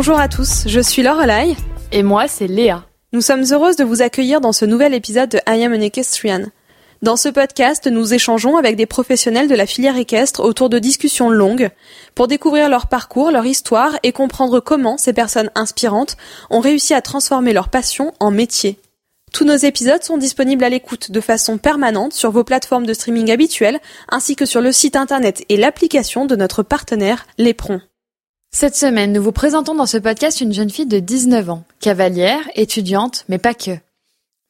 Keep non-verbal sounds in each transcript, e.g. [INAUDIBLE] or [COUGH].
Bonjour à tous, je suis Lorelai. Et moi, c'est Léa. Nous sommes heureuses de vous accueillir dans ce nouvel épisode de I Am an Equestrian. Dans ce podcast, nous échangeons avec des professionnels de la filière équestre autour de discussions longues pour découvrir leur parcours, leur histoire et comprendre comment ces personnes inspirantes ont réussi à transformer leur passion en métier. Tous nos épisodes sont disponibles à l'écoute de façon permanente sur vos plateformes de streaming habituelles ainsi que sur le site internet et l'application de notre partenaire Lépron. Cette semaine, nous vous présentons dans ce podcast une jeune fille de 19 ans, cavalière, étudiante, mais pas que.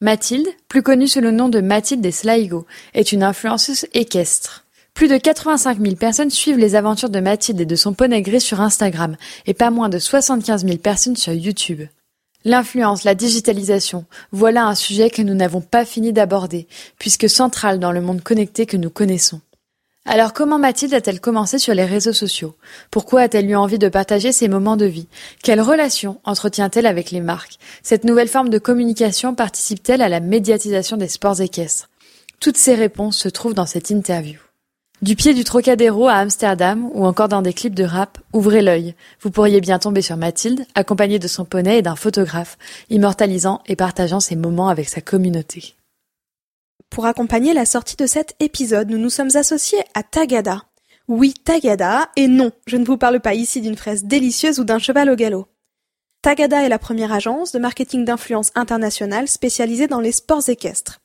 Mathilde, plus connue sous le nom de Mathilde des Sligo, est une influenceuse équestre. Plus de 85 000 personnes suivent les aventures de Mathilde et de son poney gris sur Instagram, et pas moins de 75 000 personnes sur YouTube. L'influence, la digitalisation, voilà un sujet que nous n'avons pas fini d'aborder, puisque central dans le monde connecté que nous connaissons. Alors comment Mathilde a-t-elle commencé sur les réseaux sociaux? Pourquoi a-t-elle eu envie de partager ses moments de vie? Quelle relation entretient-elle avec les marques? Cette nouvelle forme de communication participe-t-elle à la médiatisation des sports équestres? Toutes ces réponses se trouvent dans cette interview. Du pied du Trocadéro à Amsterdam ou encore dans des clips de rap, ouvrez l'œil. Vous pourriez bien tomber sur Mathilde, accompagnée de son poney et d'un photographe, immortalisant et partageant ses moments avec sa communauté. Pour accompagner la sortie de cet épisode, nous nous sommes associés à Tagada. Oui, Tagada, et non, je ne vous parle pas ici d'une fraise délicieuse ou d'un cheval au galop. Tagada est la première agence de marketing d'influence internationale spécialisée dans les sports équestres.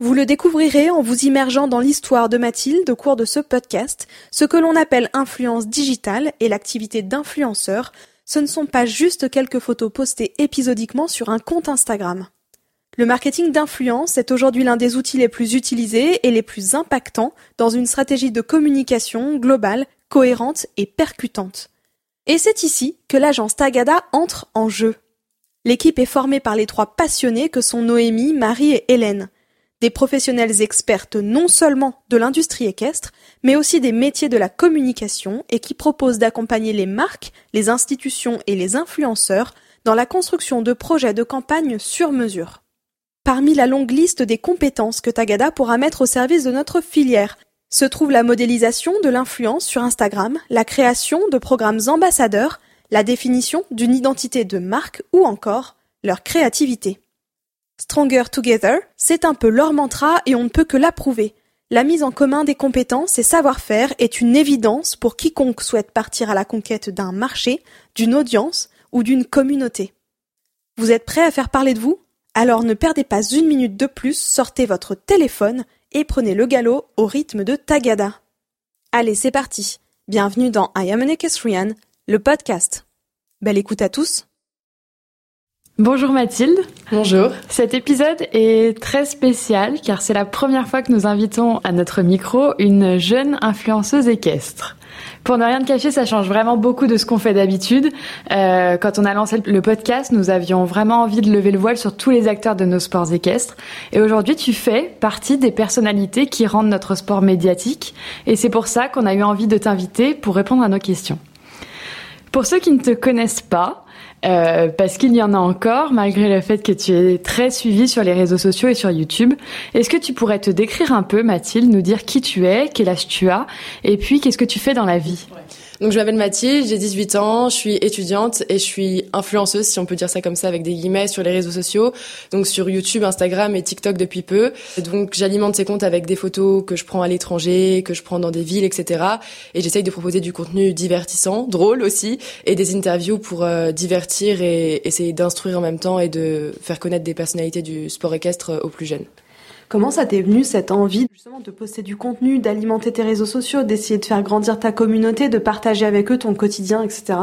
Vous le découvrirez en vous immergeant dans l'histoire de Mathilde au cours de ce podcast. Ce que l'on appelle influence digitale et l'activité d'influenceur, ce ne sont pas juste quelques photos postées épisodiquement sur un compte Instagram. Le marketing d'influence est aujourd'hui l'un des outils les plus utilisés et les plus impactants dans une stratégie de communication globale, cohérente et percutante. Et c'est ici que l'agence Tagada entre en jeu. L'équipe est formée par les trois passionnés que sont Noémie, Marie et Hélène. Des professionnelles expertes non seulement de l'industrie équestre, mais aussi des métiers de la communication et qui proposent d'accompagner les marques, les institutions et les influenceurs dans la construction de projets de campagne sur mesure. Parmi la longue liste des compétences que Tagada pourra mettre au service de notre filière, se trouve la modélisation de l'influence sur Instagram, la création de programmes ambassadeurs, la définition d'une identité de marque ou encore leur créativité. Stronger Together, c'est un peu leur mantra et on ne peut que l'approuver. La mise en commun des compétences et savoir-faire est une évidence pour quiconque souhaite partir à la conquête d'un marché, d'une audience ou d'une communauté. Vous êtes prêt à faire parler de vous? Alors ne perdez pas une minute de plus, sortez votre téléphone et prenez le galop au rythme de Tagada. Allez, c'est parti. Bienvenue dans I Am an Equestrian, le podcast. Belle écoute à tous. Bonjour Mathilde. Bonjour. Cet épisode est très spécial car c'est la première fois que nous invitons à notre micro une jeune influenceuse équestre. Pour ne rien te cacher, ça change vraiment beaucoup de ce qu'on fait d'habitude. Euh, quand on a lancé le podcast, nous avions vraiment envie de lever le voile sur tous les acteurs de nos sports équestres. Et aujourd'hui, tu fais partie des personnalités qui rendent notre sport médiatique. Et c'est pour ça qu'on a eu envie de t'inviter pour répondre à nos questions. Pour ceux qui ne te connaissent pas, euh, parce qu'il y en a encore, malgré le fait que tu es très suivi sur les réseaux sociaux et sur YouTube. Est-ce que tu pourrais te décrire un peu, Mathilde, nous dire qui tu es, quel âge tu as, et puis qu'est-ce que tu fais dans la vie? Donc je m'appelle Mathilde, j'ai 18 ans, je suis étudiante et je suis influenceuse, si on peut dire ça comme ça, avec des guillemets sur les réseaux sociaux, donc sur YouTube, Instagram et TikTok depuis peu. donc j'alimente ces comptes avec des photos que je prends à l'étranger, que je prends dans des villes, etc. Et j'essaye de proposer du contenu divertissant, drôle aussi, et des interviews pour euh, divertir et essayer d'instruire en même temps et de faire connaître des personnalités du sport équestre aux plus jeunes. Comment ça t'est venu cette envie justement de poster du contenu, d'alimenter tes réseaux sociaux, d'essayer de faire grandir ta communauté, de partager avec eux ton quotidien, etc.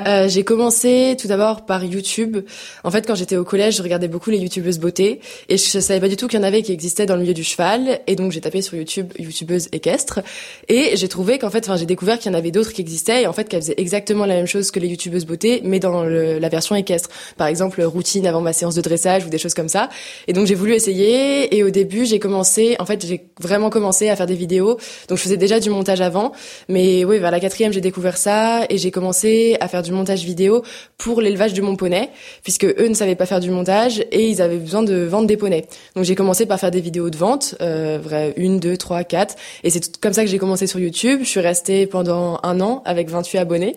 Euh, j'ai commencé tout d'abord par YouTube. En fait, quand j'étais au collège, je regardais beaucoup les youtubeuses beauté et je savais pas du tout qu'il y en avait qui existaient dans le milieu du cheval. Et donc, j'ai tapé sur YouTube youtubeuses équestres et j'ai trouvé qu'en fait, enfin, j'ai découvert qu'il y en avait d'autres qui existaient et en fait qu'elles faisaient exactement la même chose que les youtubeuses beauté, mais dans la version équestre. Par exemple, routine avant ma séance de dressage ou des choses comme ça. Et donc, j'ai voulu essayer et au début, j'ai commencé, en fait, j'ai vraiment commencé à faire des vidéos. Donc, je faisais déjà du montage avant, mais oui, vers la quatrième, j'ai découvert ça et j'ai commencé à faire du montage vidéo pour l'élevage de mon poney, puisque eux ne savaient pas faire du montage et ils avaient besoin de vendre des poneys. Donc j'ai commencé par faire des vidéos de vente, euh, vrai, une, deux, trois, quatre, et c'est comme ça que j'ai commencé sur YouTube. Je suis restée pendant un an avec 28 abonnés,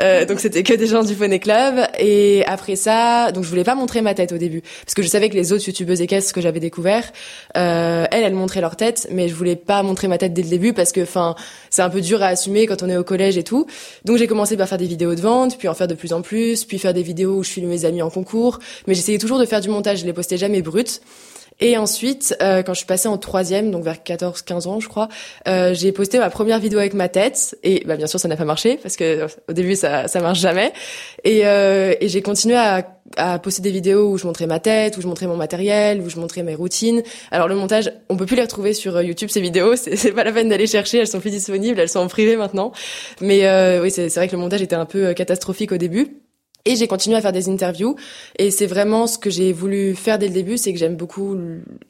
euh, donc c'était que des gens du Poney Club. Et après ça, donc je voulais pas montrer ma tête au début, parce que je savais que les autres youtubeuses équestres que j'avais découvert, euh, elles, elles montraient leur tête, mais je voulais pas montrer ma tête dès le début parce que, enfin, c'est un peu dur à assumer quand on est au collège et tout. Donc j'ai commencé par faire des vidéos de vente, puis en faire de plus en plus, puis faire des vidéos où je filme mes amis en concours. Mais j'essayais toujours de faire du montage, je les postais jamais brutes. Et ensuite, euh, quand je suis passée en troisième, donc vers 14-15 ans, je crois, euh, j'ai posté ma première vidéo avec ma tête. Et bah, bien sûr, ça n'a pas marché parce que au début, ça ça marche jamais. Et, euh, et j'ai continué à, à poster des vidéos où je montrais ma tête, où je montrais mon matériel, où je montrais mes routines. Alors le montage, on peut plus les retrouver sur euh, YouTube ces vidéos. [LAUGHS] C'est, pas la peine d'aller chercher. Elles sont plus disponibles. Elles sont en privé maintenant. Mais euh, oui, c'est, c'est vrai que le montage était un peu catastrophique au début. Et j'ai continué à faire des interviews. Et c'est vraiment ce que j'ai voulu faire dès le début, c'est que j'aime beaucoup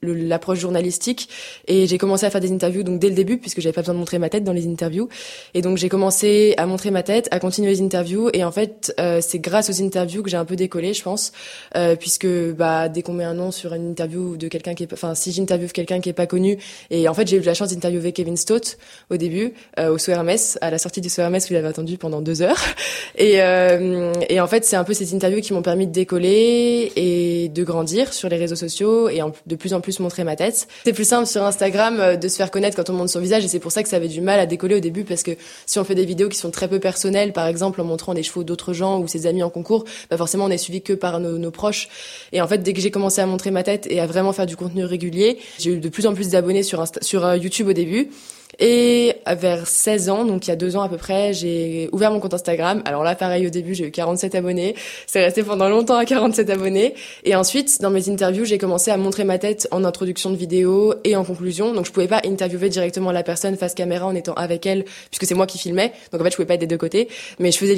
l'approche journalistique. Et j'ai commencé à faire des interviews donc dès le début, puisque j'avais pas besoin de montrer ma tête dans les interviews. Et donc j'ai commencé à montrer ma tête, à continuer les interviews. Et en fait, euh, c'est grâce aux interviews que j'ai un peu décollé, je pense, euh, puisque bah dès qu'on met un nom sur une interview de quelqu'un qui est, enfin si j'interviewe quelqu'un qui est pas connu, et en fait j'ai eu la chance d'interviewer Kevin Stott au début euh, au Hermès, à la sortie du Hermès où il avait attendu pendant deux heures. [LAUGHS] Et, euh, et en fait c'est un peu ces interviews qui m'ont permis de décoller et de grandir sur les réseaux sociaux et de plus en plus montrer ma tête. C'est plus simple sur Instagram euh, de se faire connaître quand on montre son visage et c'est pour ça que ça avait du mal à décoller au début parce que si on fait des vidéos qui sont très peu personnelles, par exemple en montrant les chevaux d'autres gens ou ses amis en concours, bah forcément on est suivi que par nos, nos proches. Et en fait, dès que j'ai commencé à montrer ma tête et à vraiment faire du contenu régulier, j'ai eu de plus en plus d'abonnés sur, sur euh, YouTube au début. Et vers 16 ans, donc il y a deux ans à peu près, j'ai ouvert mon compte Instagram. Alors là, pareil, au début, j'ai eu 47 abonnés. C'est resté pendant longtemps à 47 abonnés. Et ensuite, dans mes interviews, j'ai commencé à montrer ma tête en introduction de vidéo et en conclusion. Donc je pouvais pas interviewer directement la personne face caméra en étant avec elle, puisque c'est moi qui filmais. Donc en fait, je pouvais pas être des deux côtés. Mais je faisais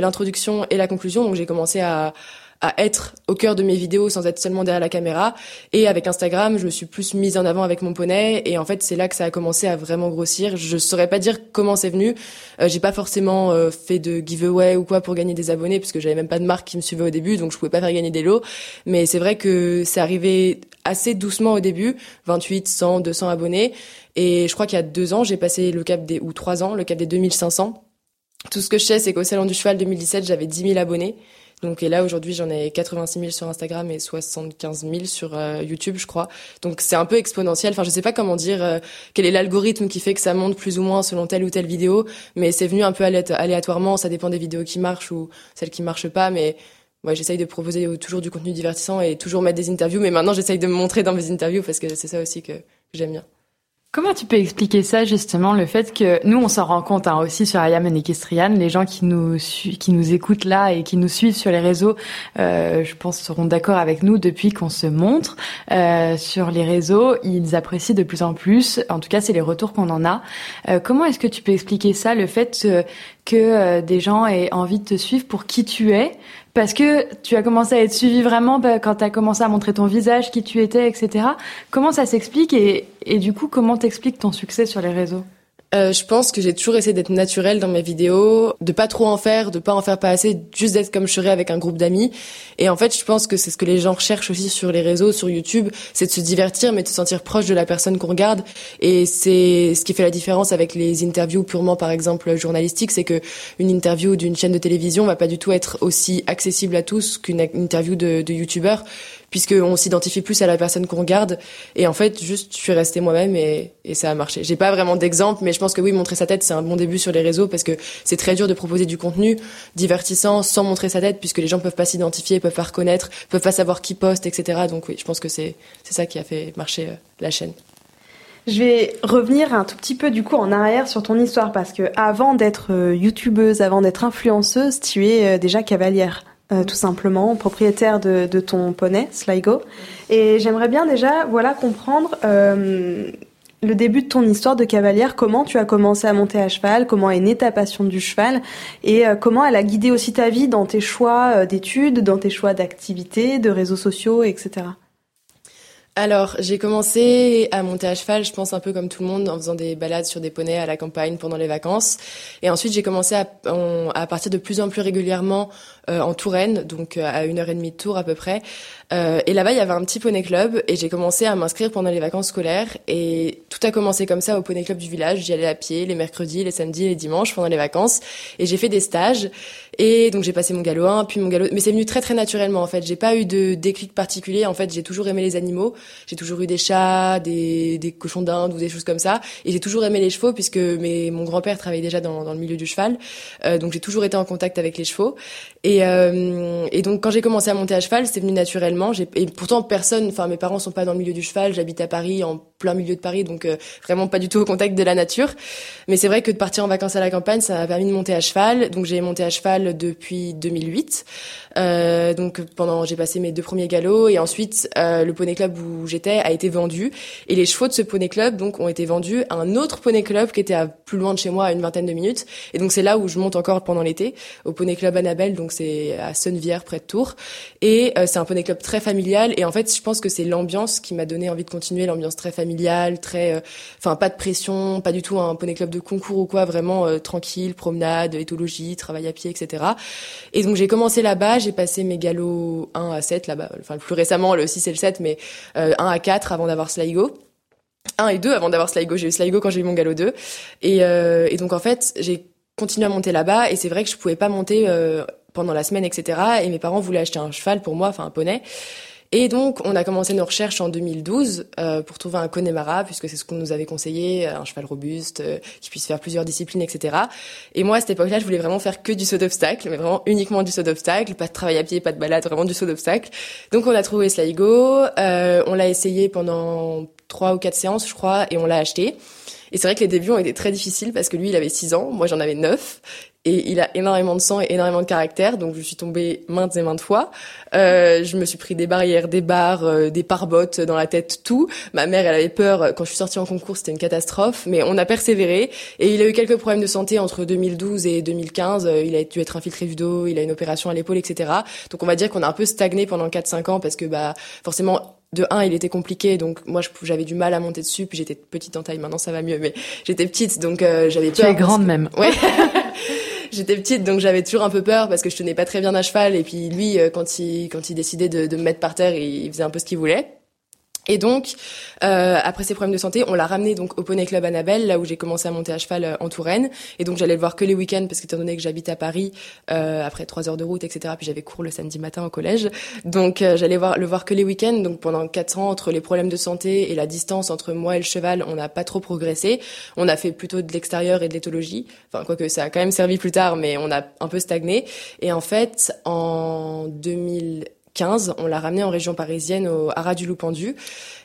l'introduction et la conclusion. Donc j'ai commencé à à être au cœur de mes vidéos sans être seulement derrière la caméra. Et avec Instagram, je me suis plus mise en avant avec mon poney. Et en fait, c'est là que ça a commencé à vraiment grossir. Je saurais pas dire comment c'est venu. Euh, j'ai pas forcément euh, fait de giveaway ou quoi pour gagner des abonnés, puisque j'avais même pas de marque qui me suivait au début, donc je pouvais pas faire gagner des lots. Mais c'est vrai que c'est arrivé assez doucement au début, 28, 100, 200 abonnés. Et je crois qu'il y a deux ans, j'ai passé le cap des, ou trois ans, le cap des 2500. Tout ce que je sais, c'est qu'au Salon du Cheval 2017, j'avais 10 000 abonnés. Donc et là aujourd'hui j'en ai 86 000 sur Instagram et 75 000 sur euh, YouTube je crois. Donc c'est un peu exponentiel. Enfin je sais pas comment dire euh, quel est l'algorithme qui fait que ça monte plus ou moins selon telle ou telle vidéo, mais c'est venu un peu aléatoirement. Ça dépend des vidéos qui marchent ou celles qui marchent pas, mais ouais, j'essaye de proposer toujours du contenu divertissant et toujours mettre des interviews. Mais maintenant j'essaye de me montrer dans mes interviews parce que c'est ça aussi que j'aime bien. Comment tu peux expliquer ça justement, le fait que nous on s'en rend compte hein, aussi sur Ayam et Equestrian, les gens qui nous qui nous écoutent là et qui nous suivent sur les réseaux, euh, je pense seront d'accord avec nous depuis qu'on se montre euh, sur les réseaux, ils apprécient de plus en plus. En tout cas, c'est les retours qu'on en a. Euh, comment est-ce que tu peux expliquer ça, le fait que des gens aient envie de te suivre pour qui tu es parce que tu as commencé à être suivi vraiment bah, quand tu as commencé à montrer ton visage, qui tu étais, etc. Comment ça s'explique et, et du coup, comment t'expliques ton succès sur les réseaux? Euh, je pense que j'ai toujours essayé d'être naturelle dans mes vidéos, de pas trop en faire, de pas en faire pas assez, juste d'être comme je serais avec un groupe d'amis. Et en fait, je pense que c'est ce que les gens recherchent aussi sur les réseaux, sur YouTube, c'est de se divertir, mais de se sentir proche de la personne qu'on regarde. Et c'est ce qui fait la différence avec les interviews purement, par exemple, journalistiques, c'est que une interview d'une chaîne de télévision va pas du tout être aussi accessible à tous qu'une interview de, de YouTubeur puisqu'on s'identifie plus à la personne qu'on regarde. Et en fait, juste, je suis restée moi-même et, ça a marché. J'ai pas vraiment d'exemple, mais je pense que oui, montrer sa tête, c'est un bon début sur les réseaux parce que c'est très dur de proposer du contenu divertissant sans montrer sa tête, puisque les gens peuvent pas s'identifier, peuvent pas reconnaître, peuvent pas savoir qui poste, etc. Donc oui, je pense que c'est c'est ça qui a fait marcher euh, la chaîne. Je vais revenir un tout petit peu du coup en arrière sur ton histoire parce que avant d'être euh, youtubeuse, avant d'être influenceuse, tu es euh, déjà cavalière. Euh, tout simplement, propriétaire de, de, ton poney, Sligo. Et j'aimerais bien déjà, voilà, comprendre euh, le début de ton histoire de cavalière, comment tu as commencé à monter à cheval, comment est née ta passion du cheval, et euh, comment elle a guidé aussi ta vie dans tes choix d'études, dans tes choix d'activités, de réseaux sociaux, etc. alors, j'ai commencé à monter à cheval, je pense un peu comme tout le monde, en faisant des balades sur des poneys à la campagne pendant les vacances. Et ensuite, j'ai commencé à, à partir de plus en plus régulièrement euh, en Touraine, donc euh, à une heure et demie de tour à peu près. Euh, et là-bas, il y avait un petit poney club et j'ai commencé à m'inscrire pendant les vacances scolaires. Et tout a commencé comme ça au poney club du village. J'y allais à pied les mercredis, les samedis, les dimanches pendant les vacances. Et j'ai fait des stages. Et donc j'ai passé mon galop 1, puis mon galop... Mais c'est venu très très naturellement en fait. J'ai pas eu de déclic particulier. En fait, j'ai toujours aimé les animaux. J'ai toujours eu des chats, des, des cochons d'Inde ou des choses comme ça. Et j'ai toujours aimé les chevaux puisque mes, mon grand-père travaillait déjà dans, dans le milieu du cheval. Euh, donc j'ai toujours été en contact avec les chevaux. Et, euh, et donc quand j'ai commencé à monter à cheval, c'est venu naturellement. Et pourtant personne, enfin mes parents sont pas dans le milieu du cheval. J'habite à Paris, en plein milieu de Paris, donc euh, vraiment pas du tout au contact de la nature. Mais c'est vrai que de partir en vacances à la campagne, ça m'a permis de monter à cheval. Donc j'ai monté à cheval depuis 2008. Euh, donc pendant, j'ai passé mes deux premiers galops. Et ensuite euh, le poney club où j'étais a été vendu. Et les chevaux de ce poney club donc ont été vendus à un autre poney club qui était à plus loin de chez moi à une vingtaine de minutes. Et donc c'est là où je monte encore pendant l'été au poney club Annabelle. Donc c'est à Sonnevière près de Tours. Et c'est un poney club très familial. Et en fait je pense que c'est l'ambiance qui m'a donné envie de continuer l'ambiance très familiale très euh, enfin pas de pression pas du tout un poney club de concours ou quoi vraiment euh, tranquille promenade éthologie travail à pied etc et donc j'ai commencé là-bas j'ai passé mes galops 1 à 7 là-bas, enfin plus récemment le 6 et le 7, mais euh, 1 à 4 avant d'avoir Sligo. 1 et 2 avant d'avoir Sligo. J'ai eu Sligo quand j'ai eu mon galop 2. Et, euh, donc en fait, j'ai continué à monter là-bas et c'est vrai que je pouvais pas monter euh, pendant la semaine, etc. Et mes parents voulaient acheter un cheval pour moi, enfin un poney. Et donc, on a commencé nos recherches en 2012 euh, pour trouver un Connemara, puisque c'est ce qu'on nous avait conseillé, un cheval robuste, euh, qui puisse faire plusieurs disciplines, etc. Et moi, à cette époque-là, je voulais vraiment faire que du saut d'obstacle, mais vraiment uniquement du saut d'obstacle, pas de travail à pied, pas de balade, vraiment du saut d'obstacle. Donc, on a trouvé Sligo, euh, on l'a essayé pendant trois ou quatre séances, je crois, et on l'a acheté. Et c'est vrai que les débuts ont été très difficiles parce que lui, il avait 6 ans, moi j'en avais 9 et il a énormément de sang et énormément de caractère, donc je suis tombée maintes et maintes fois. Euh, je me suis pris des barrières, des barres, euh, des pare-bottes dans la tête, tout. Ma mère, elle avait peur. Quand je suis sortie en concours, c'était une catastrophe, mais on a persévéré. Et il a eu quelques problèmes de santé entre 2012 et 2015. Euh, il a dû être infiltré du dos, il a une opération à l'épaule, etc. Donc on va dire qu'on a un peu stagné pendant 4-5 ans parce que bah forcément de un, il était compliqué, donc moi j'avais du mal à monter dessus, puis j'étais petite en taille, maintenant ça va mieux, mais j'étais petite, donc euh, j'avais peur. Tu es grande même. Ouais. [LAUGHS] j'étais petite, donc j'avais toujours un peu peur parce que je tenais pas très bien à cheval. Et puis lui, euh, quand il quand il décidait de, de me mettre par terre, il faisait un peu ce qu'il voulait. Et donc, euh, après ces problèmes de santé, on l'a ramené donc au Poney Club Annabelle, là où j'ai commencé à monter à cheval euh, en Touraine. Et donc j'allais le voir que les week-ends parce qu'étant donné que j'habite à Paris, euh, après trois heures de route, etc. Puis j'avais cours le samedi matin au collège, donc euh, j'allais voir le voir que les week-ends. Donc pendant quatre ans, entre les problèmes de santé et la distance entre moi et le cheval, on n'a pas trop progressé. On a fait plutôt de l'extérieur et de l'éthologie. Enfin quoique ça a quand même servi plus tard, mais on a un peu stagné. Et en fait, en 2000 15, on l'a ramené en région parisienne au Haras du Loup Pendu.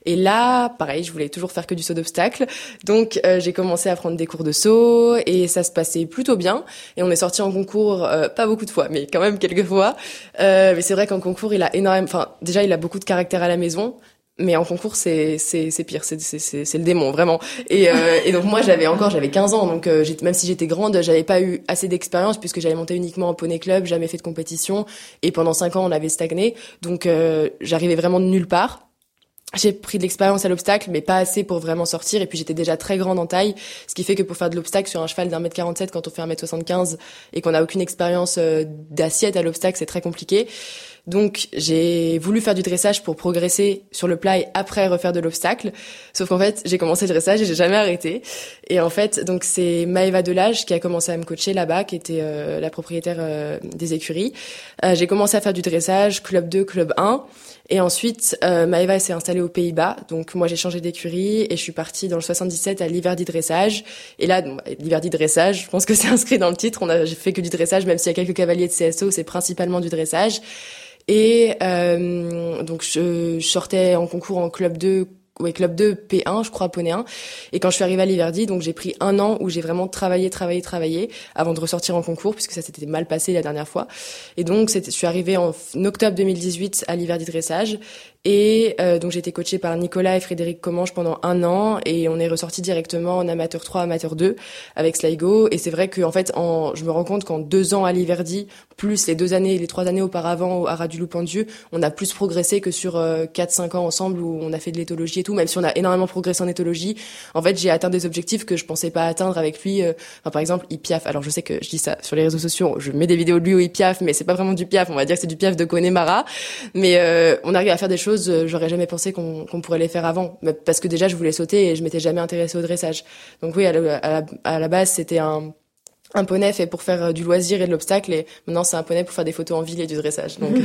Et là, pareil, je voulais toujours faire que du saut d'obstacle. Donc euh, j'ai commencé à prendre des cours de saut et ça se passait plutôt bien. Et on est sorti en concours, euh, pas beaucoup de fois, mais quand même quelques fois. Euh, mais c'est vrai qu'en concours, il a énormément... Enfin, déjà, il a beaucoup de caractère à la maison mais en concours c'est c'est c'est pire c'est c'est c'est le démon vraiment et euh, et donc moi j'avais encore j'avais 15 ans donc euh, même si j'étais grande j'avais pas eu assez d'expérience puisque j'avais monté uniquement en poney club jamais fait de compétition et pendant 5 ans on avait stagné donc euh, j'arrivais vraiment de nulle part j'ai pris de l'expérience à l'obstacle, mais pas assez pour vraiment sortir. Et puis j'étais déjà très grande en taille, ce qui fait que pour faire de l'obstacle sur un cheval d'un mètre 47, quand on fait un mètre 75 et qu'on n'a aucune expérience euh, d'assiette à l'obstacle, c'est très compliqué. Donc j'ai voulu faire du dressage pour progresser sur le plat et après refaire de l'obstacle. Sauf qu'en fait, j'ai commencé le dressage et j'ai jamais arrêté. Et en fait, donc c'est Maëva Delage qui a commencé à me coacher là-bas, qui était euh, la propriétaire euh, des écuries. Euh, j'ai commencé à faire du dressage, club 2, club 1. Et ensuite, euh, Maëva s'est installée aux Pays-Bas. Donc moi, j'ai changé d'écurie et je suis partie dans le 77 à l'Hiverdi Dressage. Et là, bon, l'Hiverdi Dressage, je pense que [LAUGHS] c'est inscrit dans le titre. On a fait que du dressage, même s'il y a quelques cavaliers de CSO, c'est principalement du dressage. Et euh, donc je, sortais en concours en club 2 ouais, club 2 P1, je crois, poney 1. Et quand je suis arrivée à l'Iverdi, donc j'ai pris un an où j'ai vraiment travaillé, travaillé, travaillé avant de ressortir en concours puisque ça s'était mal passé la dernière fois. Et donc je suis arrivée en octobre 2018 à l'Iverdi dressage Et euh, donc j'ai été coachée par Nicolas et Frédéric Commange pendant un an et on est ressorti directement en amateur 3, amateur 2 avec Sligo. Et c'est vrai que en fait, en, je me rends compte qu'en deux ans à Liverdi, plus les deux années, les trois années auparavant à Radulou-Pendieu, on a plus progressé que sur euh, 4-5 ans ensemble où on a fait de l'éthologie et tout. Même si on a énormément progressé en éthologie, en fait j'ai atteint des objectifs que je pensais pas atteindre avec lui. Euh, par exemple, il piaffe. Alors je sais que je dis ça sur les réseaux sociaux, je mets des vidéos de lui où il piaffe, mais c'est pas vraiment du piaf. On va dire que c'est du piaf de Connemara. Mais euh, on arrive à faire des choses euh, j'aurais jamais pensé qu'on pourrait les faire avant, parce que déjà je voulais sauter et je m'étais jamais intéressée au dressage. Donc oui, à la, à la, base c'était un un poney fait pour faire euh, du loisir et de l'obstacle et maintenant c'est un poney pour faire des photos en ville et du dressage. Donc [LAUGHS]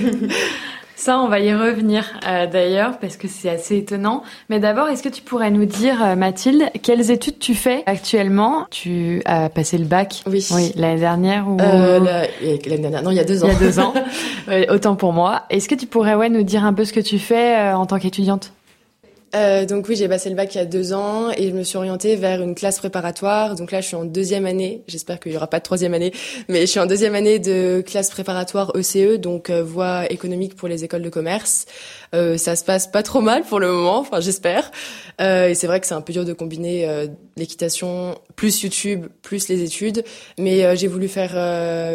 Ça, on va y revenir euh, d'ailleurs parce que c'est assez étonnant. Mais d'abord, est-ce que tu pourrais nous dire, Mathilde, quelles études tu fais actuellement? Tu as passé le bac? Oui. Oui, l'année dernière ou? Euh, l'année dernière Non, il y a deux ans. Il y a deux ans. [LAUGHS] autant pour moi. Est-ce que tu pourrais ouais nous dire un peu ce que tu fais en tant qu'étudiante? Euh, donc oui, j'ai passé le bac il y a deux ans et je me suis orientée vers une classe préparatoire. Donc là, je suis en deuxième année. J'espère qu'il y aura pas de troisième année, mais je suis en deuxième année de classe préparatoire ECE, e, donc euh, voie économique pour les écoles de commerce. Euh, ça se passe pas trop mal pour le moment, enfin j'espère. Euh, et c'est vrai que c'est un peu dur de combiner l'équitation plus YouTube plus les études, mais j'ai voulu faire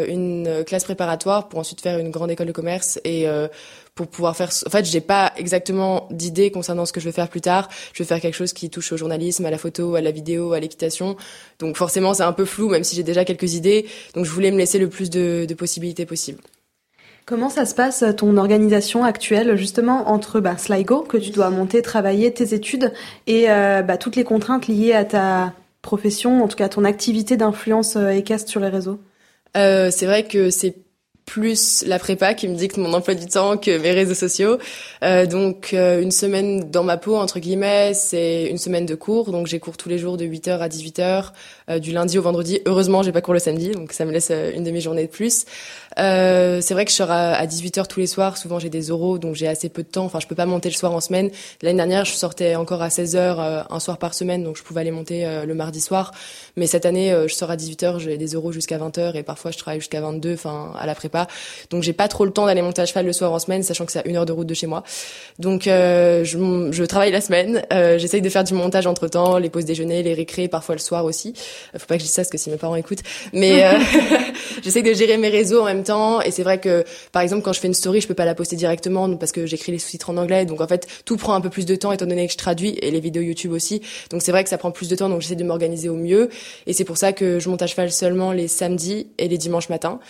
une classe préparatoire pour ensuite faire une grande école de commerce et pour pouvoir faire. En fait, j'ai pas exactement d'idée concernant ce que je vais faire plus tard. Je vais faire quelque chose qui touche au journalisme, à la photo, à la vidéo, à l'équitation. Donc forcément, c'est un peu flou, même si j'ai déjà quelques idées. Donc je voulais me laisser le plus de, possibilités possibles. Comment ça se passe ton organisation actuelle justement entre bah, Sligo que tu dois monter, travailler, tes études et euh, bah, toutes les contraintes liées à ta profession, en tout cas ton activité d'influence euh, équestre sur les réseaux euh, C'est vrai que c'est plus la prépa qui me dicte mon emploi du temps que mes réseaux sociaux. Euh, donc euh, une semaine dans ma peau entre guillemets, c'est une semaine de cours. Donc j'ai cours tous les jours de 8h à 18h euh, du lundi au vendredi. Heureusement, j'ai pas cours le samedi, donc ça me laisse euh, une demi-journée de plus. Euh, c'est vrai que je sors à, 18h tous les soirs. Souvent, j'ai des oraux, donc j'ai assez peu de temps. Enfin, je peux pas monter le soir en semaine. L'année dernière, je sortais encore à 16h un soir par semaine, donc je pouvais aller monter le mardi soir. Mais cette année, je sors à 18h, j'ai des oraux jusqu'à 20h et parfois je travaille jusqu'à 22, enfin à la prépa. Donc j'ai pas trop le temps d'aller monter à cheval le soir en semaine, sachant que c'est à une heure de route de chez moi. Donc je, je, travaille la semaine. J'essaye de faire du montage entre temps, les pauses déjeuner, les récrés, parfois le soir aussi. Faut pas que je dise ça parce que si mes parents écoutent. Mais euh, [LAUGHS] [LAUGHS] j'essaie de gérer mes réseaux en même temps. Et c'est vrai que, par exemple, quand je fais une story, je peux pas la poster directement parce que j'écris les sous-titres en anglais. Donc en fait, tout prend un peu plus de temps étant donné que je traduis et les vidéos YouTube aussi. Donc c'est vrai que ça prend plus de temps. Donc j'essaie de m'organiser au mieux. Et c'est pour ça que je monte à cheval seulement les samedis et les dimanches matins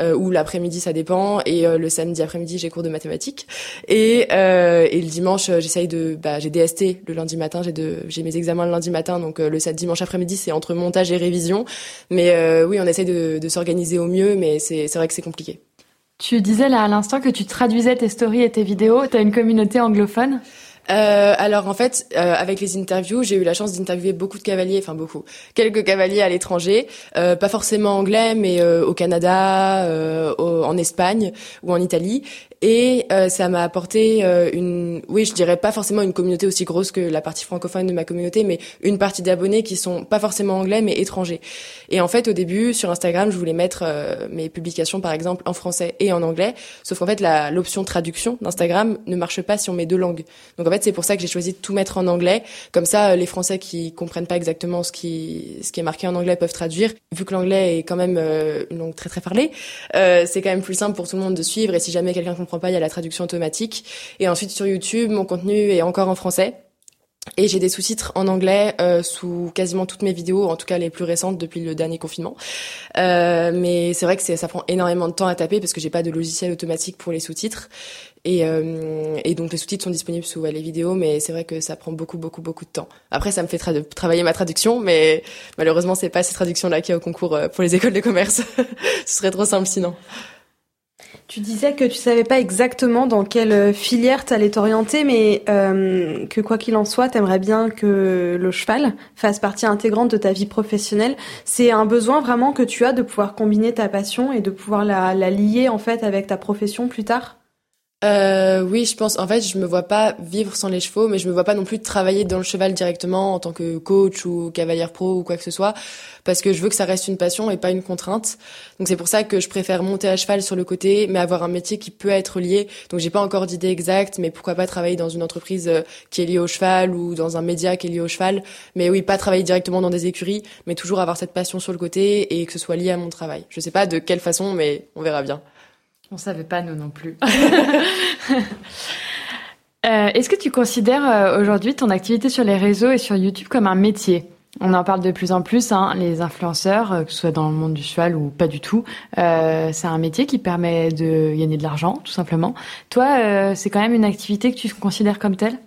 euh, ou l'après-midi, ça dépend. Et euh, le samedi après-midi, j'ai cours de mathématiques. Et, euh, et le dimanche, euh, j'essaye de, bah, j'ai DST le lundi matin. J'ai de, j'ai mes examens le lundi matin. Donc le dimanche après-midi, c'est entre montage et révision. Mais oui, on essaye de, de s'organiser au mieux, mais c'est, c'est vrai que c'est compliqué. Tu disais là à l'instant que tu traduisais tes stories et tes vidéos. Tu as une communauté anglophone? Euh, alors en fait, euh, avec les interviews, j'ai eu la chance d'interviewer beaucoup de cavaliers, enfin beaucoup, quelques cavaliers à l'étranger, euh, pas forcément anglais, mais euh, au Canada, euh, en Espagne ou en Italie. Et euh, ça m'a apporté une, oui, je dirais pas forcément une communauté aussi grosse que la partie francophone de ma communauté, mais une partie d'abonnés qui sont pas forcément anglais, mais étrangers. Et en fait, au début, sur Instagram, je voulais mettre mes publications, par exemple, en français et en anglais. Sauf qu'en fait, l'option traduction d'Instagram ne marche pas si on met deux langues. Donc en fait, c'est pour ça que j'ai choisi de tout mettre en anglais. Comme ça, euh, les Français qui comprennent pas exactement ce qui ce qui est marqué en anglais peuvent traduire. Vu que l'anglais est quand même euh, une langue très très parlée, euh, c'est quand même plus simple pour tout le monde de suivre. Et si jamais quelqu'un comprend pas, il y a la traduction automatique. Et ensuite sur YouTube, mon contenu est encore en français. Et j'ai des sous-titres en anglais euh, sous quasiment toutes mes vidéos, en tout cas les plus récentes depuis le dernier confinement. Euh, mais c'est vrai que ça prend énormément de temps à taper parce que j'ai pas de logiciel automatique pour les sous-titres. Et, euh, et, donc les sous-titres sont disponibles sous les vidéos, mais c'est vrai que ça prend beaucoup, beaucoup, beaucoup de temps. Après, ça me fait travailler ma traduction, mais malheureusement, c'est pas ces traductions-là qu'il y a au concours euh, pour les [LAUGHS] écoles de commerce. Ce serait trop simple sinon. Tu disais que tu savais pas exactement dans quelle euh, filière tu allais t'orienter, mais que quoi qu'il en soit, t'aimerais bien que le cheval fasse partie intégrante de ta vie professionnelle. C'est un besoin vraiment que tu as de pouvoir combiner ta passion et de pouvoir la, la lier en fait avec ta profession plus tard? Euh, oui, je pense. En fait, je me vois pas vivre sans les chevaux, mais je me vois pas non plus travailler dans le cheval directement en tant que coach ou cavalière pro ou quoi que ce soit, parce que je veux que ça reste une passion et pas une contrainte. Donc c'est pour ça que je préfère monter à cheval sur le côté, mais avoir un métier qui peut être lié. Donc j'ai pas encore d'idée exacte, mais pourquoi pas travailler dans une entreprise euh, qui est liée au cheval ou dans un média qui est lié au cheval. Mais oui, pas travailler directement dans des écuries, mais toujours avoir cette passion sur le côté et que ce soit lié à mon travail. Je sais pas de quelle façon, mais on verra bien. On savait pas nous non plus. [LAUGHS] Euh, est-ce que tu considères euh, aujourd'hui ton activité sur les réseaux et sur YouTube comme un métier? On en parle de plus en plus, hein, les influenceurs, euh, que ce soit dans le monde du cheval ou pas du tout. c'est un métier qui permet de gagner de l'argent, tout simplement. Toi, c'est quand même une activité que tu considères comme telle?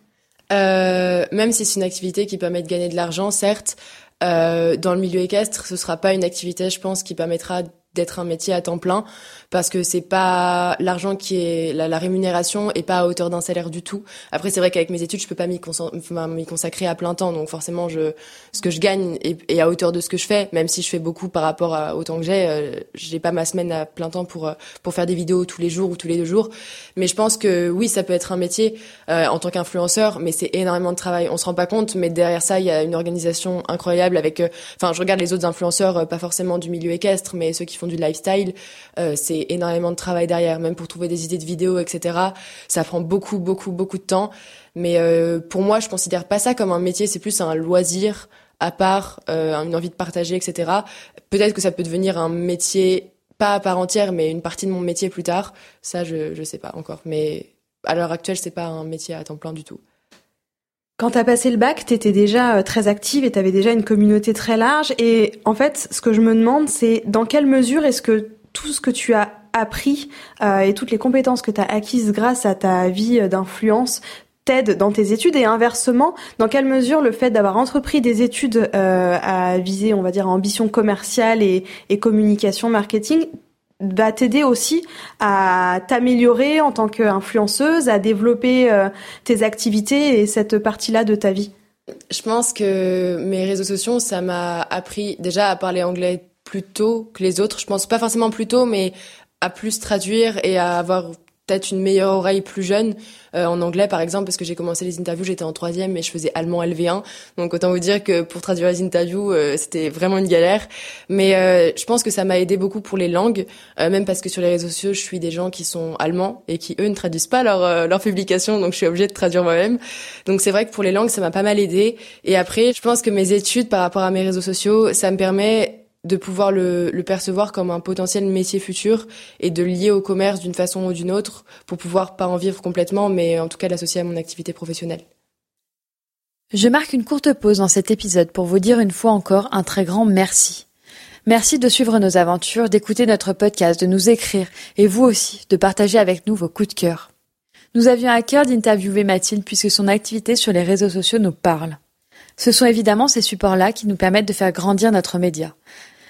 Même si c'est une activité qui permet de gagner de l'argent, certes, dans le milieu équestre, ce sera pas une activité, je pense, qui permettra d'être un métier à temps plein parce que c'est pas l'argent qui est la, rémunération est pas à hauteur d'un salaire du tout. Après c'est vrai qu'avec mes études je peux pas m'y consacrer à plein temps. Donc forcément je ce que je gagne est, à hauteur de ce que je fais. Même si je fais beaucoup par rapport à, au temps que j'ai euh, j'ai pas ma semaine à plein temps pour euh, pour faire des vidéos tous les jours ou tous les deux jours. Mais je pense que oui ça peut être un métier euh, en tant qu'influenceur mais c'est énormément de travail. On se rend pas compte mais derrière ça il y a une organisation incroyable avec enfin je regarde les autres influenceurs pas forcément du milieu équestre mais ceux qui du lifestyle c'est énormément de travail derrière, même pour trouver des idées de vidéos, etc. Ça prend beaucoup, beaucoup, beaucoup de temps. Mais euh, pour moi, je considère pas ça comme un métier, c'est plus un loisir à part, euh, une envie de partager, etc. Peut-être que ça peut devenir un métier, pas à part entière, mais une partie de mon métier plus tard. Ça, je je sais pas encore. Mais à l'heure actuelle, c'est pas un métier à temps plein du tout. Quand tu as passé le bac, tu étais déjà euh, très active et tu avais déjà une communauté très large. Et en fait, ce que je me demande, c'est dans quelle mesure est-ce que tout ce que tu as appris euh, et toutes les compétences que tu as acquises grâce à ta vie euh, d'influence t'aident dans tes études? Et inversement, dans quelle mesure le fait d'avoir entrepris des études euh, à viser, on va dire, ambition commerciale et, et communication, marketing, va t'aider aussi à t'améliorer en tant qu'influenceuse, à développer tes activités et cette partie-là de ta vie Je pense que mes réseaux sociaux, ça m'a appris déjà à parler anglais plus tôt que les autres. Je pense pas forcément plus tôt, mais à plus traduire et à avoir peut-être une meilleure oreille plus jeune. Euh, en anglais par exemple parce que j'ai commencé les interviews j'étais en troisième et je faisais allemand LV1 donc autant vous dire que pour traduire les interviews euh, c'était vraiment une galère. Mais euh, je pense que ça m'a aidé beaucoup pour les langues même parce que sur les réseaux sociaux je suis des gens qui sont allemands et qui eux ne traduisent pas leur leur publication. Donc je suis obligée de traduire moi-même. Donc c'est vrai que pour les langues ça m'a pas mal aidé. Et après je pense que mes études par rapport à mes réseaux sociaux ça me permet de pouvoir le, percevoir comme un potentiel métier futur et de lier au commerce d'une façon ou d'une autre pour pouvoir pas en vivre complètement, mais en tout cas l'associer à mon activité professionnelle. Je marque une courte pause dans cet épisode pour vous dire une fois encore un très grand merci. Merci de suivre nos aventures, d'écouter notre podcast, de nous écrire et vous aussi de partager avec nous vos coups de cœur. Nous avions à cœur d'interviewer Mathilde puisque son activité sur les réseaux sociaux nous parle. Ce sont évidemment ces supports-là qui nous permettent de faire grandir notre média.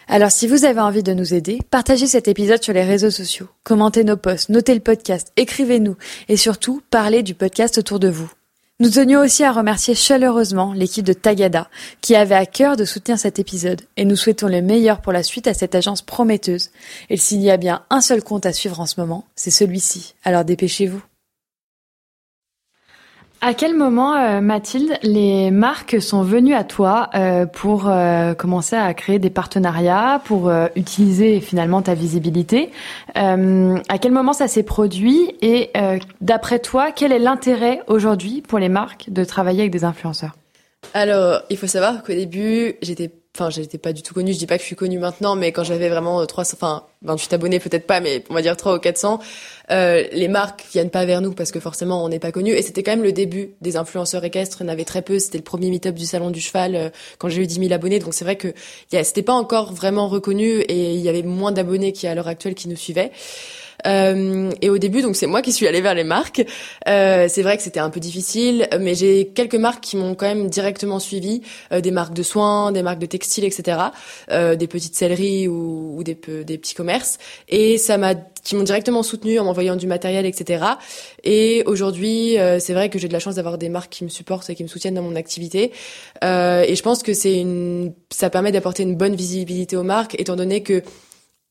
Alors si vous avez envie de nous aider, partagez cet épisode sur les réseaux sociaux, commentez nos posts, notez le podcast, écrivez-nous et surtout parlez du podcast autour de vous. Nous tenions aussi à remercier chaleureusement l'équipe de Tagada qui avait à cœur de soutenir cet épisode et nous souhaitons le meilleur pour la suite à cette agence prometteuse. Et s'il y a bien un seul compte à suivre en ce moment, c'est celui-ci. Alors dépêchez-vous. À quel moment, euh, Mathilde, les marques sont venues à toi euh, pour euh, commencer à créer des partenariats, pour utiliser finalement ta visibilité À quel moment ça s'est produit Et d'après toi, quel est l'intérêt aujourd'hui pour les marques de travailler avec des influenceurs? Alors, il faut savoir qu'au début, j'étais enfin j'étais pas du tout connue. Je dis pas que je suis connue maintenant mais quand j'avais vraiment 300 enfin 28 abonnés peut-être pas mais on va dire 3 ou 400 euh, les marques viennent pas vers nous parce que forcément on n'est pas connu et c'était quand même le début des influenceurs équestres. Il y en avait très peu. C'était le premier meet-up du salon du cheval euh, quand j'ai eu 10 000 abonnés. Donc c'est vrai que c'était pas encore vraiment reconnu et il y avait moins d'abonnés qui à l'heure actuelle qui nous suivaient. euh, et au début, donc c'est moi qui suis allée vers les marques. Euh, c'est vrai que c'était un peu difficile, mais j'ai quelques marques qui m'ont quand même directement suivi, euh, des marques de soins, des marques de textiles, etc., euh, des petites selleries ou, ou des, des petits commerces. Et ça m'a qui m'ont directement soutenu en m'envoyant du matériel, etc. Et aujourd'hui, euh, c'est vrai que j'ai de la chance d'avoir des marques qui me supportent et qui me soutiennent dans mon activité. Euh, et je pense que c'est une, ça permet d'apporter une bonne visibilité aux marques, étant donné que